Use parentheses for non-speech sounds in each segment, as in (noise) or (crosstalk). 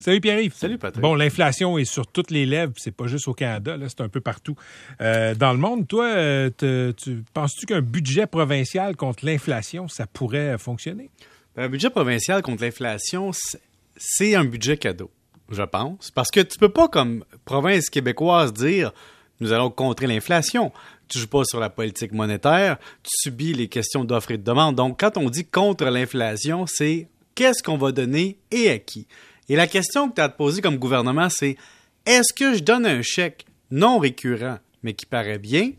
Salut Pierre-Yves. Salut Patrick. Bon, l'inflation est sur toutes les lèvres, c'est pas juste au Canada, là, c'est un peu partout. Euh, dans le monde, toi, euh, te- tu penses-tu qu'un budget provincial contre l'inflation, ça pourrait fonctionner? Un budget provincial contre l'inflation, c'est- un budget cadeau, je pense. Parce que tu peux pas, comme province québécoise, dire nous allons contrer l'inflation. Tu joues pas sur la politique monétaire, tu subis les questions d'offre et de demande. Donc, quand on dit contre l'inflation, c'est qu'est-ce qu'on va donner et à qui? Et la question que tu as à te poser comme gouvernement, c'est est-ce que je donne un chèque non récurrent, mais qui paraît bien,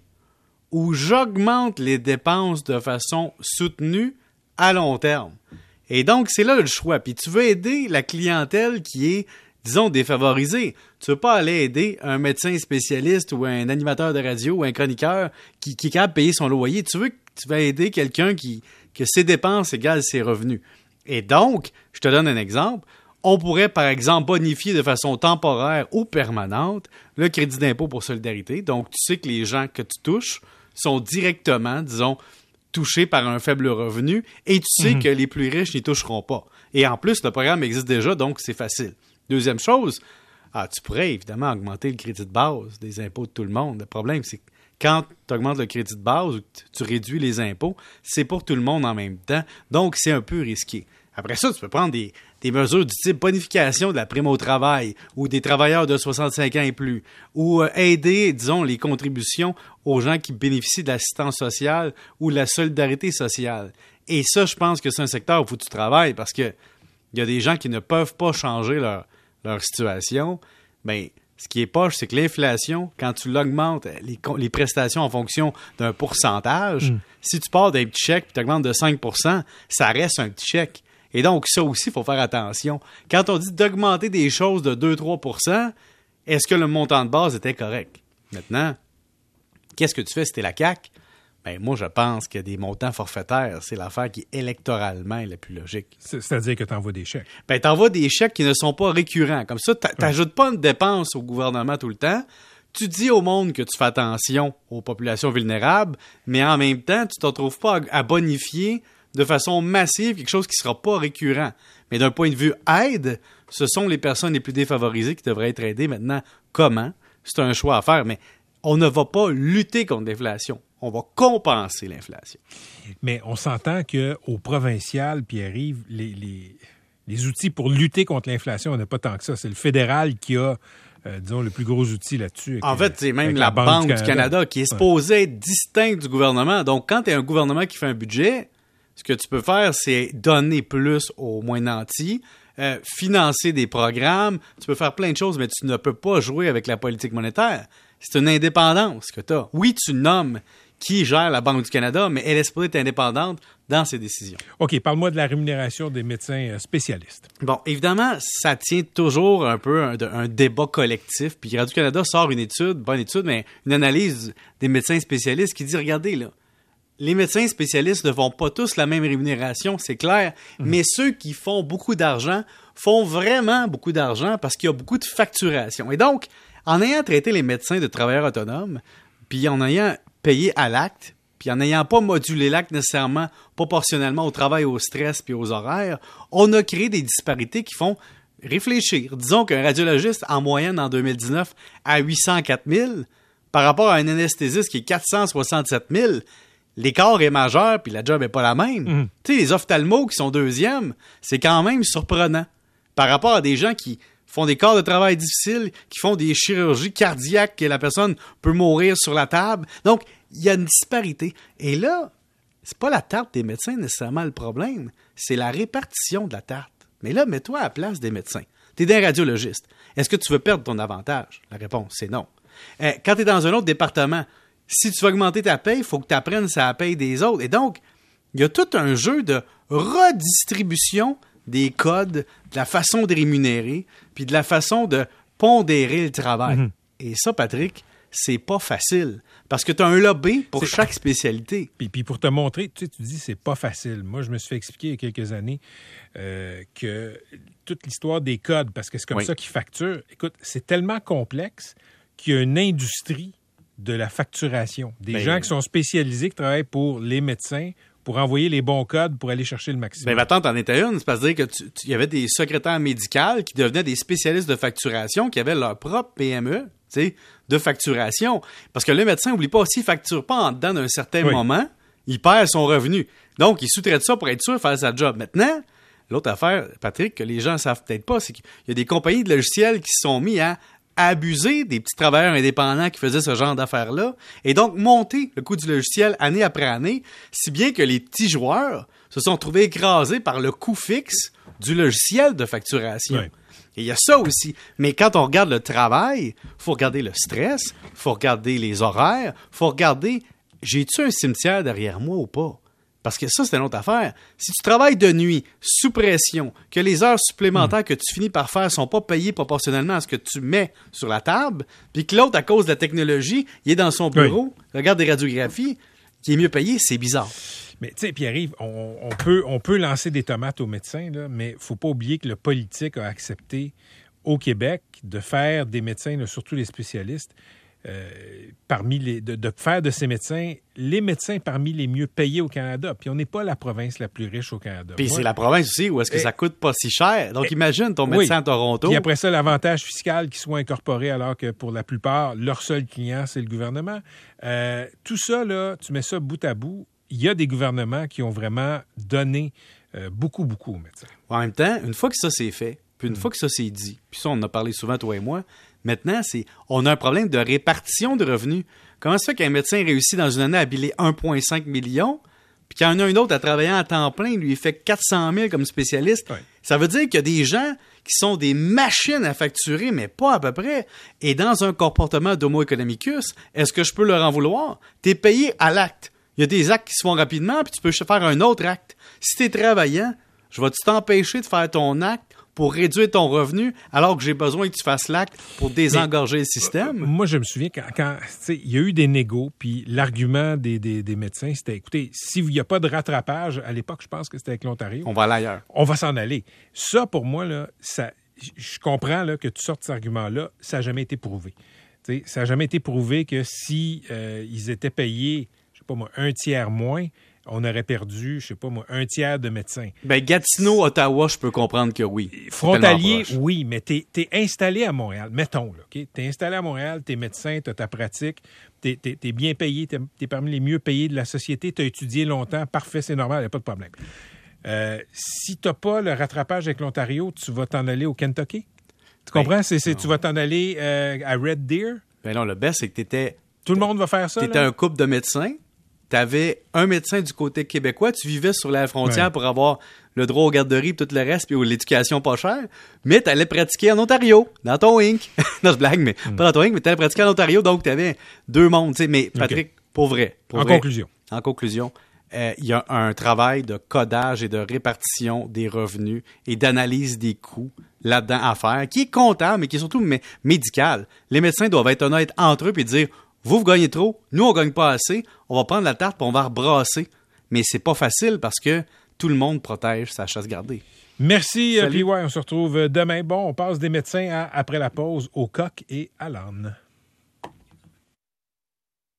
ou j'augmente les dépenses de façon soutenue à long terme? Et donc, c'est là le choix. Puis tu veux aider la clientèle qui est, disons, défavorisée. Tu veux pas aller aider un médecin spécialiste ou un animateur de radio ou un chroniqueur qui, qui est capable de payer son loyer. Tu veux que tu vas aider quelqu'un qui que ses dépenses égalent ses revenus. Et donc, je te donne un exemple. On pourrait, par exemple, bonifier de façon temporaire ou permanente le crédit d'impôt pour solidarité. Donc, tu sais que les gens que tu touches sont directement, disons, touchés par un faible revenu et tu sais que les plus riches n'y toucheront pas. Et en plus, le programme existe déjà, donc c'est facile. Deuxième chose, ah, tu pourrais évidemment augmenter le crédit de base des impôts de tout le monde. Le problème, c'est que quand tu augmentes le crédit de base ou tu réduis les impôts, c'est pour tout le monde en même temps. Donc, c'est un peu risqué. Après ça, tu peux prendre des, des mesures du type bonification de la prime au travail ou des travailleurs de 65 ans et plus, ou euh, aider, disons, les contributions aux gens qui bénéficient de l'assistance sociale ou de la solidarité sociale. Et ça, je pense que c'est un secteur où faut que tu travailles parce que il y a des gens qui ne peuvent pas changer leur, leur situation. Ben, ce qui est poche, c'est que l'inflation, quand tu l'augmentes, les, co- les prestations en fonction d'un pourcentage, si tu pars d'un petit chèque et tu augmentes de 5% ça reste un petit chèque. Et donc, ça aussi, il faut faire attention. Quand on dit d'augmenter des choses de 2-3% est-ce que le montant de base était correct? Maintenant, qu'est-ce que tu fais si t'es la CAQ? Ben, moi, je pense que des montants forfaitaires, c'est l'affaire qui, électoralement, est la plus logique. C'est- C'est-à-dire que tu envoies des chèques. Ben, t'envoies des chèques qui ne sont pas récurrents. Comme ça, t'a- t'ajoutes pas une dépense au gouvernement tout le temps. Tu dis au monde que tu fais attention aux populations vulnérables, mais en même temps, tu te retrouves pas à bonifier de façon massive quelque chose qui sera pas récurrent. Mais d'un point de vue aide, ce sont les personnes les plus défavorisées qui devraient être aidées. Maintenant, comment? C'est un choix à faire, mais on ne va pas lutter contre l'inflation. On va compenser l'inflation. Mais on s'entend qu'au provincial, Pierre-Yves, les, les, les outils pour lutter contre l'inflation, on n'a pas tant que ça. C'est le fédéral qui a, euh, disons, le plus gros outil là-dessus. En fait, c'est même la, Banque, du Canada, qui est supposée être distincte du gouvernement. Donc, quand tu as un gouvernement qui fait un budget, ce que tu peux faire, c'est donner plus aux moins nantis, euh, financer des programmes. Tu peux faire plein de choses, mais tu ne peux pas jouer avec la politique monétaire. C'est une indépendance que tu as. Oui, tu nommes qui gère la Banque du Canada, mais elle est supposée être indépendante dans ses décisions. OK, parle-moi de la rémunération des médecins euh, spécialistes. Bon, évidemment, ça tient toujours un peu un, un débat collectif. Puis Radio-Canada sort une étude, bonne étude, mais une analyse des médecins spécialistes qui dit, regardez là, les médecins spécialistes ne font pas tous la même rémunération, c'est clair, mais ceux qui font beaucoup d'argent font vraiment beaucoup d'argent parce qu'il y a beaucoup de facturation. Et donc, en ayant traité les médecins de travailleurs autonomes, puis en ayant payé à l'acte, puis en n'ayant pas modulé l'acte nécessairement proportionnellement au travail, au stress puis aux horaires, on a créé des disparités qui font réfléchir. Disons qu'un radiologiste, en moyenne en 2019, à 804 000, par rapport à un anesthésiste qui est 467 000, l'écart est majeur puis la job est pas la même. Tu sais, les ophtalmos qui sont deuxièmes, c'est quand même surprenant par rapport à des gens qui font des corps de travail difficiles, qui font des chirurgies cardiaques que la personne peut mourir sur la table. Donc, il y a une disparité. Et là, c'est pas la tarte des médecins nécessairement le problème, c'est la répartition de la tarte. Mais là, mets-toi à la place des médecins. Tu es un radiologiste. Est-ce que tu veux perdre ton avantage? La réponse, c'est non. Euh, quand tu es dans un autre département, si tu veux augmenter ta paye, il faut que tu apprennes ça à la paye des autres. Et donc, il y a tout un jeu de redistribution des codes, de la façon de rémunérer, puis de la façon de pondérer le travail. Et ça, Patrick, c'est pas facile. Parce que tu as un lobby pour chaque spécialité. Puis, puis pour te montrer, tu sais, tu dis c'est pas facile. Moi, je me suis fait expliquer il y a quelques années euh, que toute l'histoire des codes, parce que c'est comme Oui. ça qu'ils facturent, écoute, c'est tellement complexe qu'il y a une industrie de la facturation. Des Ben- gens qui sont spécialisés, qui travaillent pour les médecins, pour envoyer les bons codes pour aller chercher le maximum. Ben, ma tante en était une. C'est à dire que il y avait des secrétaires médicales qui devenaient des spécialistes de facturation qui avaient leur propre PME, de facturation. Parce que le médecin, oublie pas, s'il facture pas en dedans d'un certain moment, il perd son revenu. Donc, il sous-traite ça pour être sûr de faire sa job. Maintenant, l'autre affaire, Patrick, que les gens savent peut-être pas, c'est qu'il y a des compagnies de logiciels qui se sont mis à abuser des petits travailleurs indépendants qui faisaient ce genre d'affaires-là et donc monter le coût du logiciel année après année, si bien que les petits joueurs se sont trouvés écrasés par le coût fixe du logiciel de facturation. Et il y a ça aussi. Mais quand on regarde le travail, faut regarder le stress, faut regarder les horaires, faut regarder j'ai-tu un cimetière derrière moi ou pas? Parce que ça, c'est une autre affaire. Si tu travailles de nuit, sous pression, que les heures supplémentaires que tu finis par faire sont pas payées proportionnellement à ce que tu mets sur la table, puis que l'autre, à cause de la technologie, il est dans son bureau, regarde des radiographies, qui est mieux payé, c'est bizarre. Mais tu sais, Pierre-Yves, on, peut, on peut lancer des tomates aux médecins, là, mais faut pas oublier que le politique a accepté au Québec de faire des médecins, surtout les spécialistes, parmi les, de, faire de ces médecins les médecins parmi les mieux payés au Canada. Puis on n'est pas la province la plus riche au Canada. Puis c'est la province aussi où est-ce que ça coûte pas si cher. Donc imagine ton médecin à Toronto. Puis après ça, l'avantage fiscal qui soit incorporé alors que pour la plupart, leur seul client, c'est le gouvernement. Euh, tout ça, là, tu mets ça bout à bout. Il y a des gouvernements qui ont vraiment donné euh, beaucoup, beaucoup aux médecins. En même temps, une fois que ça c'est fait, puis une hmm. fois que ça c'est dit, puis ça on en a parlé souvent toi et moi, Maintenant, c'est on a un problème de répartition de revenus. Comment se fait qu'un médecin réussit dans une année à biler 1,5 million, puis qu'il y en a un autre à travailler à temps plein, lui, il fait 400 000 comme spécialiste? Ça veut dire qu'il y a des gens qui sont des machines à facturer, mais pas à peu près. Et dans un comportement d'homo economicus, est-ce que je peux leur en vouloir? Tu es payé à l'acte. Il y a des actes qui se font rapidement, puis tu peux faire un autre acte. Si tu es travaillant, je vais t'empêcher de faire ton acte pour réduire ton revenu alors que j'ai besoin que tu fasses l'acte pour désengorger le système? Moi, je me souviens quand, il y a eu des négos, puis l'argument des, médecins, c'était écoutez, s'il n'y a pas de rattrapage, à l'époque, je pense que c'était avec l'Ontario. On va aller ailleurs. On va s'en aller. Ça, pour moi, là, ça, je comprends là, que tu sortes cet argument-là, ça n'a jamais été prouvé. ça n'a jamais été prouvé que si euh, ils étaient payés, je sais pas moi, un tiers moins, on aurait perdu, je sais pas moi, un tiers de médecins. Ben, Gatineau, Ottawa, je peux comprendre que oui. Frontalier, oui, mais tu es, installé à Montréal, mettons, là, Tu es installé à Montréal, tu es médecin, tu as ta pratique, tu es, bien payé, tu es, parmi les mieux payés de la société, tu as étudié longtemps, parfait, c'est normal, il n'y a pas de problème. Euh, si tu n'as pas le rattrapage avec l'Ontario, tu vas t'en aller au Kentucky? Tu ben, comprends? C'est, tu vas t'en aller euh, à Red Deer? Ben non, le best, c'est que tu étais. Tout le monde va faire ça. Tu étais un couple de médecins tu avais un médecin du côté québécois, tu vivais sur la frontière pour avoir le droit aux garderies et tout le reste, puis l'éducation pas chère, mais tu allais pratiquer en Ontario, dans ton Inc. (laughs) non, je blague, mais hmm. pas dans ton Inc., mais tu allais pratiquer en Ontario, donc tu avais deux mondes. Mais Patrick, pour vrai. en conclusion. En conclusion, euh, il y a un travail de codage et de répartition des revenus et d'analyse des coûts là-dedans à faire, qui est comptable, mais qui est surtout médical. Les médecins doivent être honnêtes entre eux et dire vous, vous gagnez trop, nous, on gagne pas assez, on va prendre la tarte et on va rebrasser. Mais c'est pas facile parce que tout le monde protège sa chasse gardée. Merci, euh, PY. On se retrouve demain. Bon, on passe des médecins après la pause au coq et à l'âne.